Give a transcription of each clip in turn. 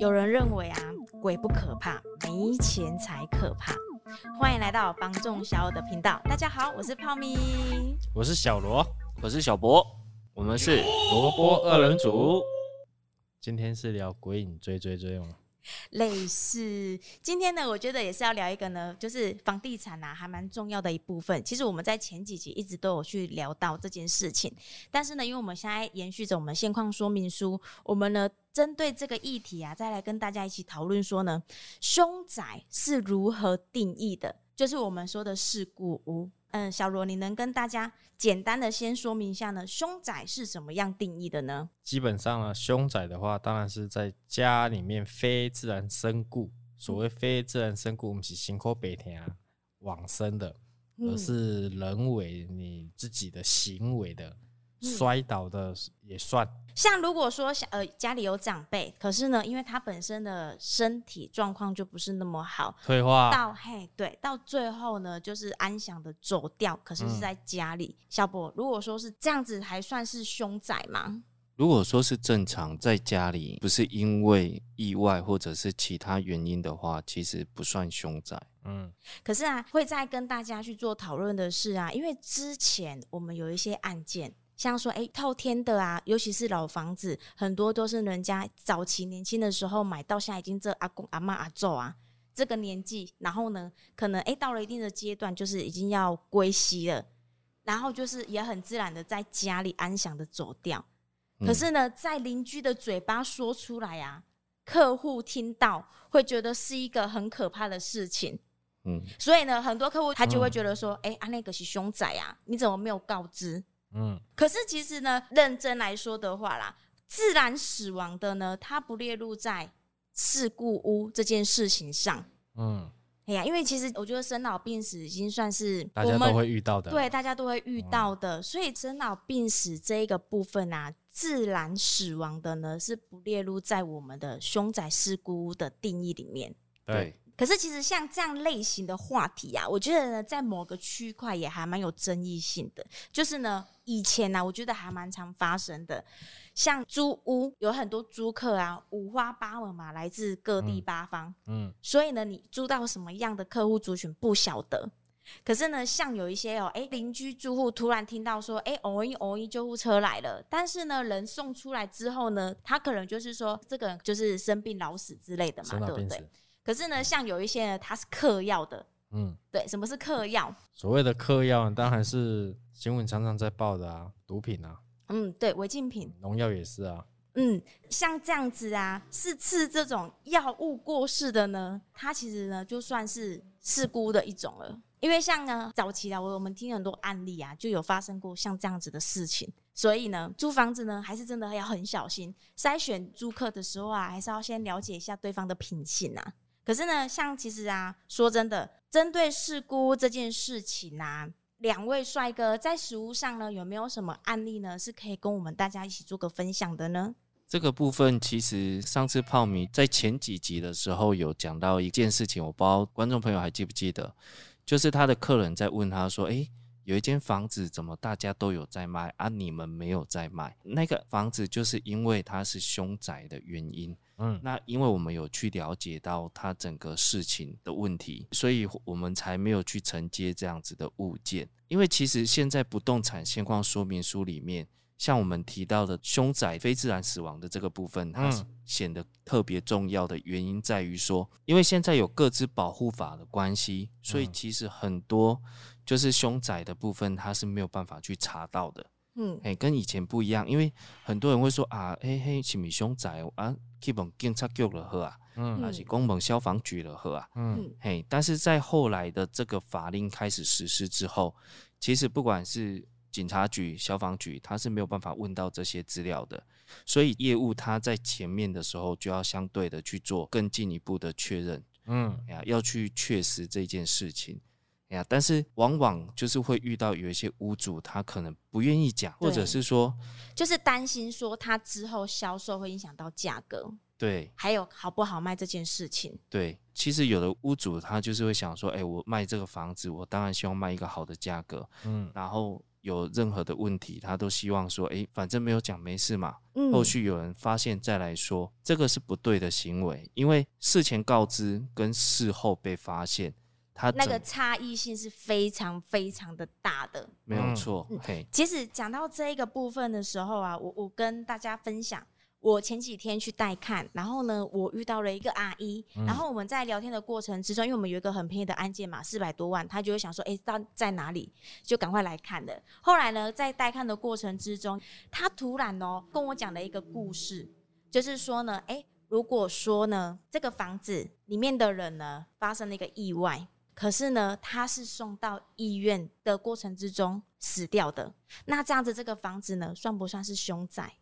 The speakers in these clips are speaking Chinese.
有人认为啊，鬼不可怕，没钱才可怕。欢迎来到房仲小友的频道。大家好，我是泡咪，我是小罗，我是小博，我们是萝卜二人组。今天是聊鬼影追追追吗？类似，今天呢，我觉得也是要聊一个呢，就是房地产啊，还蛮重要的一部分。其实我们在前几集一直都有去聊到这件事情，但是呢，因为我们现在延续着我们现况说明书，我们呢针对这个议题啊，再来跟大家一起讨论说呢，凶宅是如何定义的，就是我们说的事故屋。嗯，小罗，你能跟大家简单的先说明一下呢？凶宅是怎么样定义的呢？基本上呢，凶宅的话，当然是在家里面非自然身故。所谓非自然身故，我们是辛苦白天啊往生的，而是人为你自己的行为的。摔倒的也算，像如果说呃家里有长辈，可是呢，因为他本身的身体状况就不是那么好，退化到嘿对，到最后呢就是安详的走掉，可是是在家里。嗯、小博，如果说是这样子，还算是凶宅吗？如果说是正常在家里，不是因为意外或者是其他原因的话，其实不算凶宅。嗯，可是啊，会再跟大家去做讨论的是啊，因为之前我们有一些案件。像说，哎，透天的啊，尤其是老房子，很多都是人家早期年轻的时候买到，现在已经这阿公阿嬷阿祖啊这个年纪，然后呢，可能哎到了一定的阶段，就是已经要归西了，然后就是也很自然的在家里安详的走掉。可是呢，在邻居的嘴巴说出来啊，客户听到会觉得是一个很可怕的事情。嗯，所以呢，很多客户他就会觉得说，哎，啊那个是凶宅啊，你怎么没有告知？嗯，可是其实呢，认真来说的话啦，自然死亡的呢，它不列入在事故屋这件事情上。嗯，哎呀，因为其实我觉得生老病死已经算是大家都会遇到的，对，大家都会遇到的。嗯、所以生老病死这一个部分啊，自然死亡的呢，是不列入在我们的凶宅事故屋的定义里面。对。可是其实像这样类型的话题啊，我觉得呢，在某个区块也还蛮有争议性的。就是呢，以前呢、啊，我觉得还蛮常发生的，像租屋有很多租客啊，五花八门嘛，来自各地八方。嗯，嗯，所以呢，你租到什么样的客户族群不晓得。可是呢，像有一些哦，哎，邻居住户突然听到说，哎，偶一偶一救护车来了，但是呢，人送出来之后呢，他可能就是说，这个就是生病老死之类的嘛，对不对？可是呢，像有一些呢，它是嗑药的，嗯，对，什么是嗑药？所谓的嗑药，当然是新闻常常在报的啊，毒品啊，嗯，对，违禁品，农药也是啊，嗯，像这样子啊，是吃这种药物过世的呢，它其实呢就算是事故的一种了，因为像呢早期啊，我我们听很多案例啊，就有发生过像这样子的事情，所以呢，租房子呢还是真的要很小心，筛选租客的时候啊，还是要先了解一下对方的品性啊。可是呢，像其实啊，说真的，针对事故这件事情啊，两位帅哥在食物上呢，有没有什么案例呢，是可以跟我们大家一起做个分享的呢？这个部分其实上次泡米在前几集的时候有讲到一件事情，我不知道观众朋友还记不记得，就是他的客人在问他说：“诶，有一间房子怎么大家都有在卖啊，你们没有在卖？那个房子就是因为它是凶宅的原因。”嗯，那因为我们有去了解到它整个事情的问题，所以我们才没有去承接这样子的物件。因为其实现在不动产现况说明书里面，像我们提到的凶宅非自然死亡的这个部分，它显得特别重要的原因在于说，因为现在有各自保护法的关系，所以其实很多就是凶宅的部分，他是没有办法去查到的。嗯，哎，跟以前不一样，因为很多人会说啊，嘿嘿，是咪凶宅啊？去问警察局了喝啊，嗯，还是公问消防局了喝啊，嗯，嘿，但是在后来的这个法令开始实施之后，其实不管是警察局、消防局，他是没有办法问到这些资料的，所以业务他在前面的时候就要相对的去做更进一步的确认，嗯，呀，要去确实这件事情。呀，但是往往就是会遇到有一些屋主，他可能不愿意讲，或者是说，就是担心说他之后销售会影响到价格，对，还有好不好卖这件事情。对，其实有的屋主他就是会想说，哎，我卖这个房子，我当然希望卖一个好的价格，嗯，然后有任何的问题，他都希望说，哎，反正没有讲没事嘛。嗯，后续有人发现再来说，这个是不对的行为，因为事前告知跟事后被发现，他那个差异性是非常非常的大的。没有错。嗯，其实讲到这一个部分的时候啊，我我跟大家分享。我前几天去带看，然后呢，我遇到了一个阿姨，嗯、然后我们在聊天的过程之中，因为我们有一个很便宜的案件嘛，四百多万，她就会想说，哎，到在哪里，就赶快来看的。后来呢，在带看的过程之中，她突然哦跟我讲了一个故事，就是说呢，哎，如果说呢，这个房子里面的人呢发生了一个意外。可是呢，他是送到医院的过程之中死掉的。那这样子，这个房子呢，算不算是凶宅？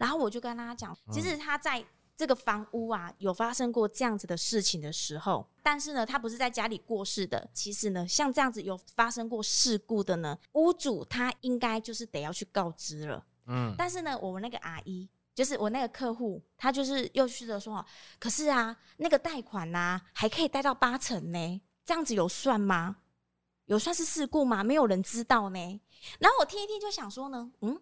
然后我就跟他讲，其实他在这个房屋啊，有发生过这样子的事情的时候，但是呢，他不是在家里过世的。其实呢，像这样子有发生过事故的呢，屋主他应该就是得要去告知了。嗯。但是呢，我们那个阿姨，就是我那个客户，他就是又去的说，可是啊，那个贷款呐，还可以贷到八成呢。这样子有算吗？有算是事故吗？没有人知道呢。然后我听一听就想说呢，嗯，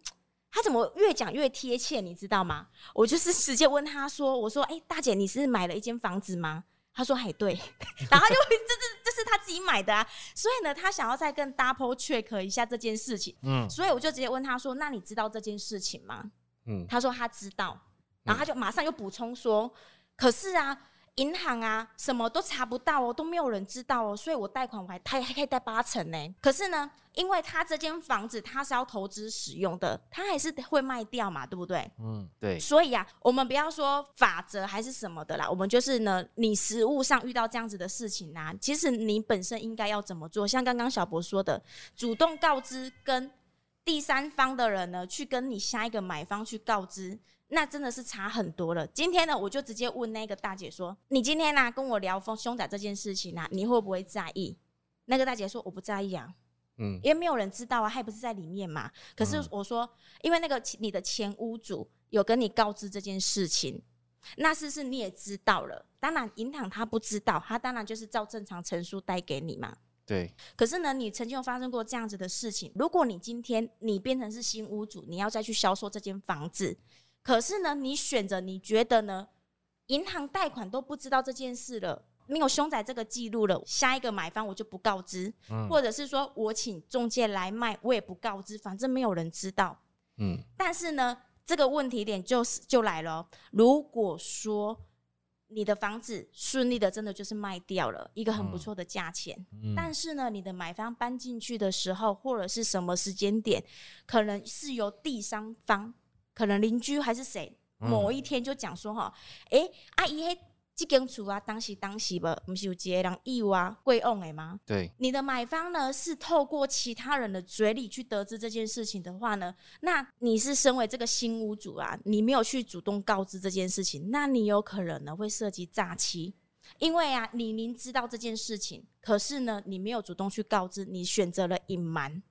他怎么越讲越贴切？你知道吗？我就是直接问他说：“我说，哎、欸，大姐，你是买了一间房子吗？”他说：“还对。”然后他就 这这这是他自己买的啊。所以呢，他想要再跟 double check 一下这件事情。嗯，所以我就直接问他说：“那你知道这件事情吗？”嗯，他说他知道。然后他就马上又补充说：“可是啊。”银行啊，什么都查不到哦，都没有人知道哦，所以我贷款我还贷还可以贷八成呢。可是呢，因为他这间房子他是要投资使用的，他还是会卖掉嘛，对不对？嗯，对。所以啊，我们不要说法则还是什么的啦，我们就是呢，你实物上遇到这样子的事情啊，其实你本身应该要怎么做？像刚刚小博说的，主动告知跟第三方的人呢，去跟你下一个买方去告知。那真的是差很多了。今天呢，我就直接问那个大姐说：“你今天呢、啊、跟我聊风凶宅这件事情啊，你会不会在意？”那个大姐说：“我不在意啊，嗯，因为没有人知道啊，还不是在里面嘛。可是我说，因为那个你的前屋主有跟你告知这件事情，那事是你也知道了。当然，银行他不知道，他当然就是照正常陈述带给你嘛。对。可是呢，你曾经有发生过这样子的事情，如果你今天你变成是新屋主，你要再去销售这间房子。可是呢，你选择你觉得呢？银行贷款都不知道这件事了，没有凶宅这个记录了，下一个买方我就不告知，嗯，或者是说我请中介来卖，我也不告知，反正没有人知道，嗯。但是呢，这个问题点就是就来了，如果说你的房子顺利的真的就是卖掉了一个很不错的价钱，嗯，但是呢，你的买方搬进去的时候或者是什么时间点，可能是由第三方。可能邻居还是谁，某一天就讲说哈，哎、嗯，阿姨嘿，这间厝啊，当时当时不，不是有几个人意啊贵翁的吗？对，你的买方呢是透过其他人的嘴里去得知这件事情的话呢，那你是身为这个新屋主啊，你没有去主动告知这件事情，那你有可能呢会涉及诈欺，因为啊，你明知道这件事情，可是呢，你没有主动去告知，你选择了隐瞒，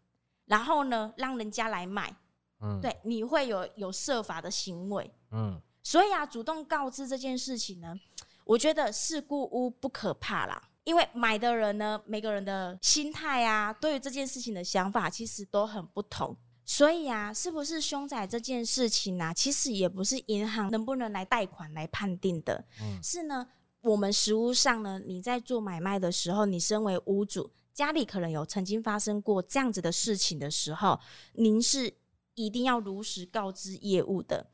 然后呢，让人家来买。嗯，对，你会有有设法的行为，嗯，所以啊，主动告知这件事情呢，我觉得事故屋不可怕啦，因为买的人呢，每个人的心态啊，对于这件事情的想法其实都很不同，所以啊，是不是凶宅这件事情啊，其实也不是银行能不能来贷款来判定的，嗯，是呢，我们实物上呢，你在做买卖的时候，你身为屋主，家里可能有曾经发生过这样子的事情的时候，您是。一定要如实告知业务的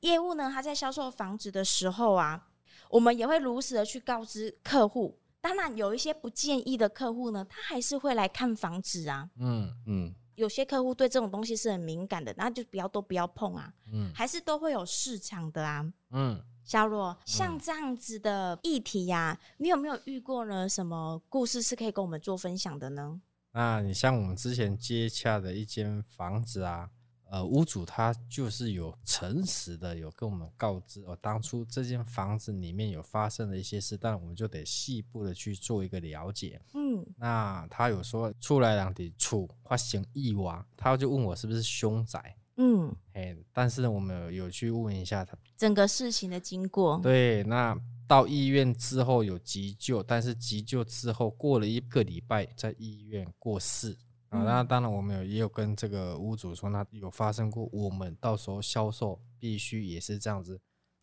业务呢，他在销售房子的时候啊，我们也会如实的去告知客户。当然，有一些不建议的客户呢，他还是会来看房子啊。嗯嗯，有些客户对这种东西是很敏感的，那就不要都不要碰啊。嗯，还是都会有市场的啊。嗯，小罗，像这样子的议题呀、啊，你有没有遇过呢？什么故事是可以跟我们做分享的呢？那你像我们之前接洽的一间房子啊。呃，屋主他就是有诚实的有跟我们告知，哦，当初这间房子里面有发生的一些事，但我们就得细部的去做一个了解。嗯，那他有说出来两地处发生意外，他就问我是不是凶宅。嗯，哎，但是，我们，有去问一下他整个事情的经过。对，那到医院之后有急救，但是急救之后过了一个礼拜在医院过世。啊，那当然我们有也有跟这个屋主说，那有发生过，我们到时候销售必须也是这样子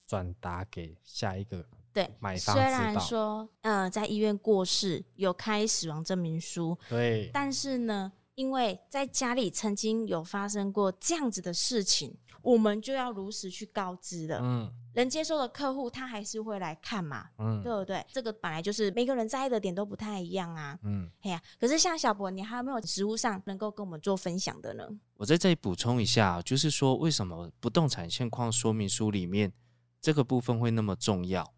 转达给下一个对买方。虽然说，呃，在医院过世有开死亡证明书，对，但是呢，因为在家里曾经有发生过这样子的事情，我们就要如实去告知了。嗯。能接受的客户，他还是会来看嘛，嗯，对不对？这个本来就是每个人在意的点都不太一样啊，嗯，哎呀，可是像小博，你还有没有实务上能够跟我们做分享的呢？我在这里补充一下，就是说为什么不动产现况说明书里面这个部分会那么重要？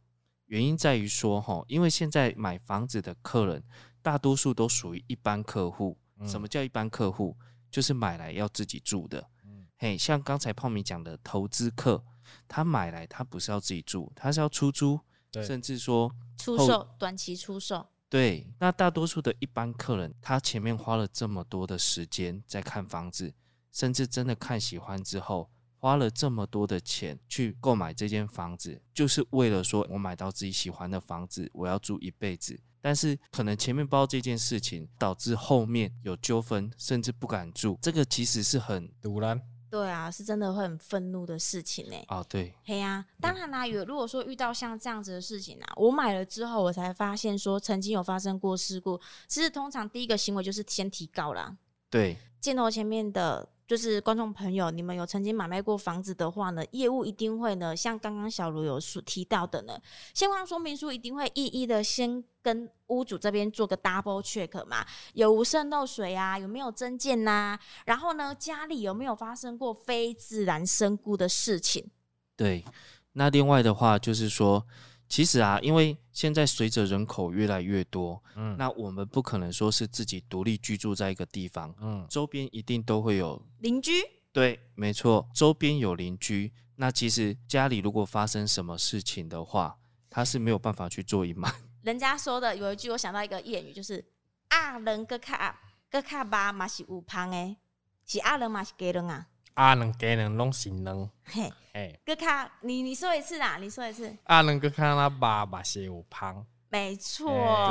原因在于说，哈，因为现在买房子的客人大多数都属于一般客户。什么叫一般客户？就是买来要自己住的，嗯，嘿，像刚才泡米讲的投资客。他买来，他不是要自己住，他是要出租，甚至说出售，短期出售。对，那大多数的一般客人，他前面花了这么多的时间在看房子，甚至真的看喜欢之后，花了这么多的钱去购买这间房子，就是为了说我买到自己喜欢的房子，我要住一辈子。但是可能前面包这件事情，导致后面有纠纷，甚至不敢住，这个其实是很突然。对啊，是真的会很愤怒的事情呢。哦，对，嘿呀、啊，当然啦，有如果说遇到像这样子的事情啊，我买了之后，我才发现说曾经有发生过事故。其实通常第一个行为就是先提告啦。对，镜头前面的。就是观众朋友，你们有曾经买卖过房子的话呢，业务一定会呢，像刚刚小卢有说提到的呢，现况说明书一定会一一的先跟屋主这边做个 double check 嘛，有无渗漏水啊，有没有增建呐，然后呢，家里有没有发生过非自然身故的事情？对，那另外的话就是说。其实啊，因为现在随着人口越来越多，嗯，那我们不可能说是自己独立居住在一个地方，嗯，周边一定都会有邻居。对，没错，周边有邻居。那其实家里如果发生什么事情的话，他是没有办法去做隐瞒。人家说的有一句，我想到一个谚语，就是“阿人个卡个卡巴嘛是有胖诶，是阿人嘛是给人啊。”阿能给人拢是人，嘿，嘿，哥卡，你你说一次啦，你说一次。阿能哥看那爸爸写有旁，没错。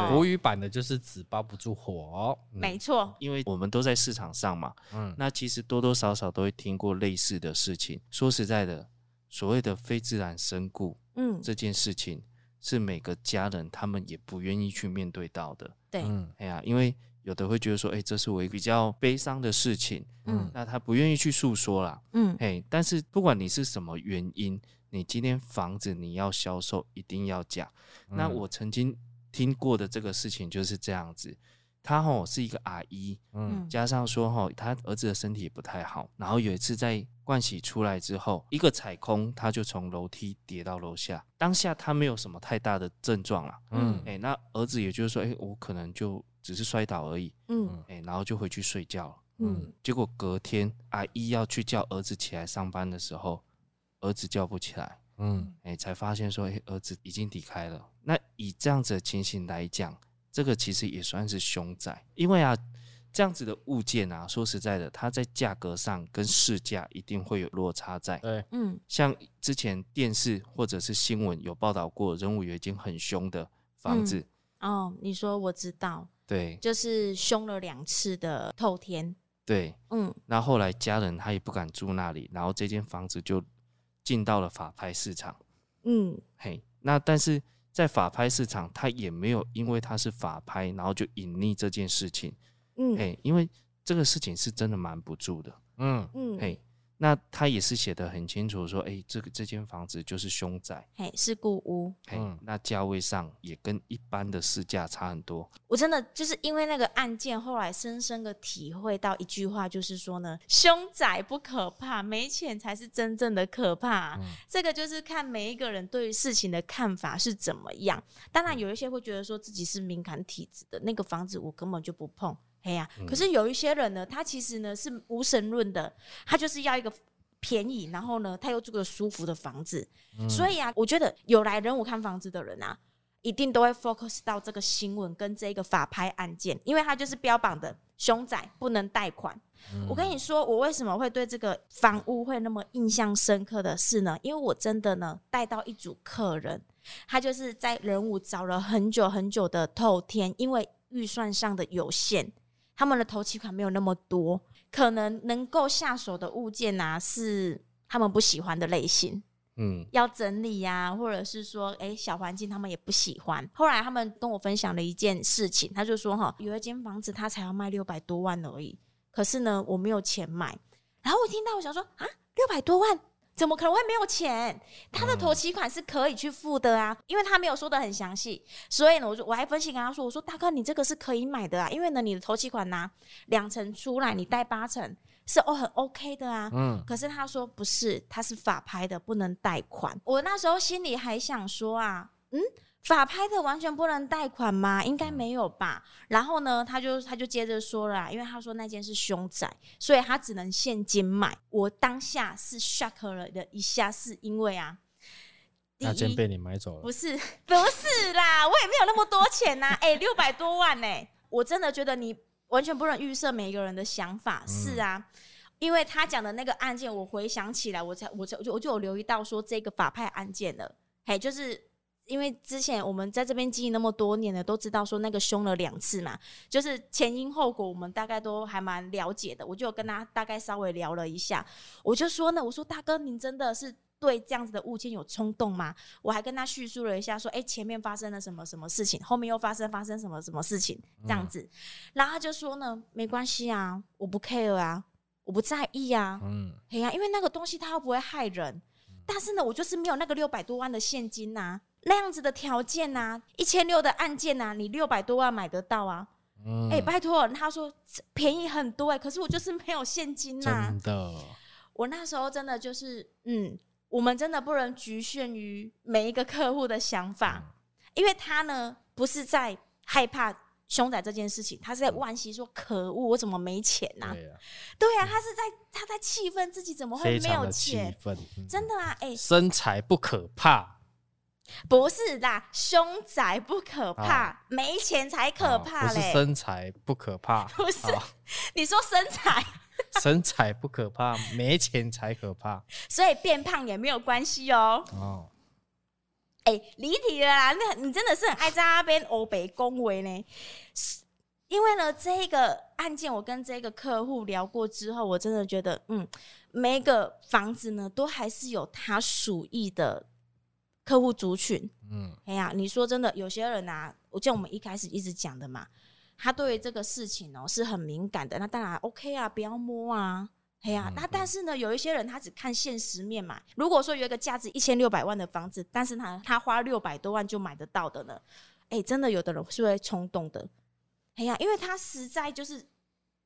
国语版的就是纸包不住火，没错。因为我们都在市场上嘛，嗯，那其实多多少少都会听过类似的事情。说实在的，所谓的非自然身故，嗯，这件事情是每个家人他们也不愿意去面对到的。对，嗯，哎呀，因为。有的会觉得说，哎、欸，这是我一个比较悲伤的事情，嗯，那他不愿意去诉说啦，嗯，嘿，但是不管你是什么原因，你今天房子你要销售，一定要讲。嗯、那我曾经听过的这个事情就是这样子，他吼是一个阿姨，嗯，加上说吼他儿子的身体也不太好，然后有一次在盥洗出来之后，一个踩空，他就从楼梯跌到楼下，当下他没有什么太大的症状啦，嗯，哎，那儿子也就是说，哎、欸，我可能就。只是摔倒而已，嗯，哎、欸，然后就回去睡觉。了，嗯，结果隔天阿姨要去叫儿子起来上班的时候，儿子叫不起来，嗯，哎、欸，才发现说，哎、欸，儿子已经离开了。那以这样子的情形来讲，这个其实也算是凶宅，因为啊，这样子的物件啊，说实在的，它在价格上跟市价一定会有落差在，对，嗯，像之前电视或者是新闻有报道过，仁武有一间很凶的房子，嗯，哦，你说我知道。对，就是凶了两次的透天。对，嗯，那后来家人他也不敢住那里，然后这间房子就进到了法拍市场。嗯，嘿，那但是在法拍市场，他也没有因为他是法拍，然后就隐匿这件事情。嗯，嘿，因为这个事情是真的瞒不住的。嗯嗯，嘿。那他也是写得很清楚，说，哎、欸，这个这间房子就是凶宅，嘿，是故屋，嘿，嗯、那价位上也跟一般的市价差很多。我真的就是因为那个案件，后来深深的体会到一句话，就是说呢，凶宅不可怕，没钱才是真正的可怕。嗯、这个就是看每一个人对于事情的看法是怎么样。当然，有一些会觉得说自己是敏感体质的，那个房子我根本就不碰。嘿呀，可是有一些人呢，他其实呢是无神论的，他就是要一个便宜，然后呢他又住个舒服的房子。嗯、所以啊，我觉得有来人武看房子的人啊，一定都会 focus 到这个新闻跟这个法拍案件，因为他就是标榜的凶宅不能贷款。嗯、我跟你说，我为什么会对这个房屋会那么印象深刻的是呢？因为我真的呢带到一组客人，他就是在人武找了很久很久的透天，因为预算上的有限。他们的头期款没有那么多，可能能够下手的物件呐、啊，是他们不喜欢的类型。嗯，要整理呀、啊，或者是说，哎、欸，小环境他们也不喜欢。后来他们跟我分享了一件事情，他就说，哈，有一间房子他才要卖六百多万而已，可是呢，我没有钱买。然后我听到，我想说，啊，六百多万，怎么可能会没有钱？他的头期款是可以去付的啊，因为他没有说的很详细，所以呢，我就我还分析跟他说，我说大哥，你这个是可以买的啊，因为呢，你的头期款拿两成出来，你贷八成。是哦，很 OK 的啊。嗯，可是他说不是，他是法拍的，不能贷款。我那时候心里还想说啊，嗯，法拍的完全不能贷款吗？应该没有吧。然后呢，他就他就接着说了啊，因为他说那件是凶宅，所以他只能现金买。我当下是 shock 了的一下，是因为啊，那件被你买走了？不是，不是啦，我也没有那么多钱呐。哎，六百多万呢，我真的觉得你。完全不能预设每一个人的想法，是啊，因为他讲的那个案件，我回想起来，我才我才我就我就有留意到说这个法拍案件了，嘿，就是因为之前我们在这边经营那么多年了，都知道说那个凶了两次嘛，就是前因后果，我们大概都还蛮了解的，我就跟他大概稍微聊了一下，我就说呢，我说大哥，您真的是。对这样子的物件有冲动吗？我还跟他叙述了一下，说，哎，前面发生了什么什么事情，后面又发生发生什么什么事情，这样子，嗯、然后他就说呢，没关系啊，我不 care 啊，我不在意啊，嗯，哎呀、啊，因为那个东西它又不会害人，但是呢，我就是没有那个六百多万的现金呐、啊，那样子的条件呐、啊，一千六的案件呐、啊，你六百多万买得到啊？哎、嗯，拜托，他说便宜很多哎、欸，可是我就是没有现金呐、啊，真的，我那时候真的就是嗯。我们真的不能局限于每一个客户的想法，因为他呢不是在害怕凶宅这件事情，他是在惋惜说：“可恶，我怎么没钱呐、啊？”对呀、啊，他是在他在气愤自己怎么会没有钱，真的啊！哎、欸，生财不可怕，不是啦，凶宅不可怕，哦、没钱才可怕嘞。不是身材不可怕，不是你说身材。身材不可怕，没钱才可怕。所以变胖也没有关系哦。哦，哎、欸，离题了啦！那你真的是很爱在那边欧北恭维呢。因为呢，这个案件我跟这个客户聊过之后，我真的觉得，嗯，每一个房子呢，都还是有它属意的客户族群。嗯，哎呀，你说真的，有些人啊，我像我们一开始一直讲的嘛。他对这个事情哦是很敏感的，那当然 OK 啊，不要摸啊，哎呀、啊，那但是呢，有一些人他只看现实面嘛。如果说有一个价值一千六百万的房子，但是他他花六百多万就买得到的呢，哎、欸，真的有的人是会冲动的，哎呀，因为他实在就是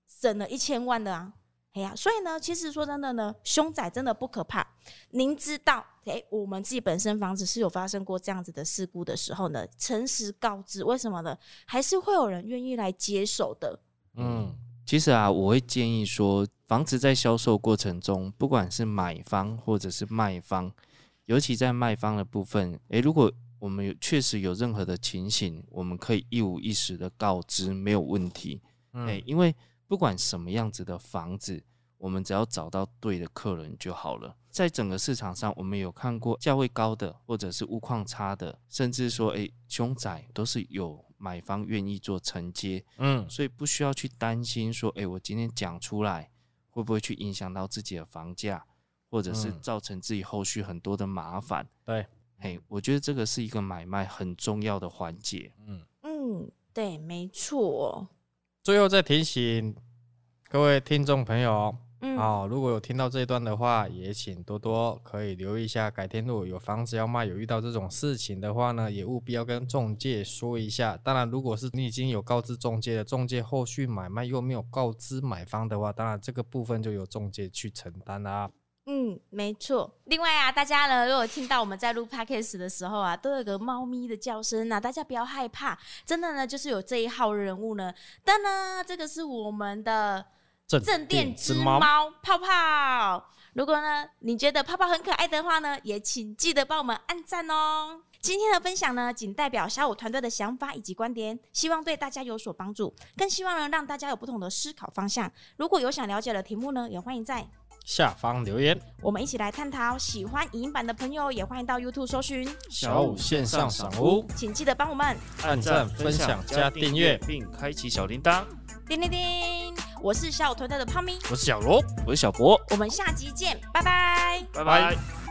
省了一千万的啊。哎呀，所以呢，其实说真的呢，凶宅真的不可怕。您知道，哎，我们自己本身房子是有发生过这样子的事故的时候呢，诚实告知，为什么呢？还是会有人愿意来接手的。嗯，其实啊，我会建议说，房子在销售过程中，不管是买方或者是卖方，尤其在卖方的部分，诶，如果我们有确实有任何的情形，我们可以一五一十的告知，没有问题。嗯，诶，因为。不管什么样子的房子，我们只要找到对的客人就好了。在整个市场上，我们有看过价位高的，或者是物况差的，甚至说，诶，凶宅都是有买方愿意做承接，嗯，所以不需要去担心说，诶，我今天讲出来会不会去影响到自己的房价，或者是造成自己后续很多的麻烦。嗯、对，嘿，我觉得这个是一个买卖很重要的环节。嗯嗯，对，没错。最后再提醒各位听众朋友，嗯，哦，如果有听到这一段的话，也请多多可以留意一下。改天如果有房子要卖，有遇到这种事情的话呢，也务必要跟中介说一下。当然，如果是你已经有告知中介的，中介后续买卖又没有告知买方的话，当然这个部分就由中介去承担啦。嗯，没错。另外啊，大家呢，如果听到我们在录 podcast 的时候啊，都有个猫咪的叫声啊，大家不要害怕，真的呢，就是有这一号人物呢。噔呢，这个是我们的镇店之猫泡泡。如果呢，你觉得泡泡很可爱的话呢，也请记得帮我们按赞哦。今天的分享呢，仅代表小五团队的想法以及观点，希望对大家有所帮助，更希望呢，让大家有不同的思考方向。如果有想了解的题目呢，也欢迎在下方留言，我们一起来探讨。喜欢影音版的朋友，也欢迎到 YouTube 搜寻。小五线上赏屋，请记得帮我们按赞、分享、加订阅，并开启小铃铛。叮叮叮，我是小五团队的胖咪，我是小罗，我是小博，我们下集见，拜拜，拜拜。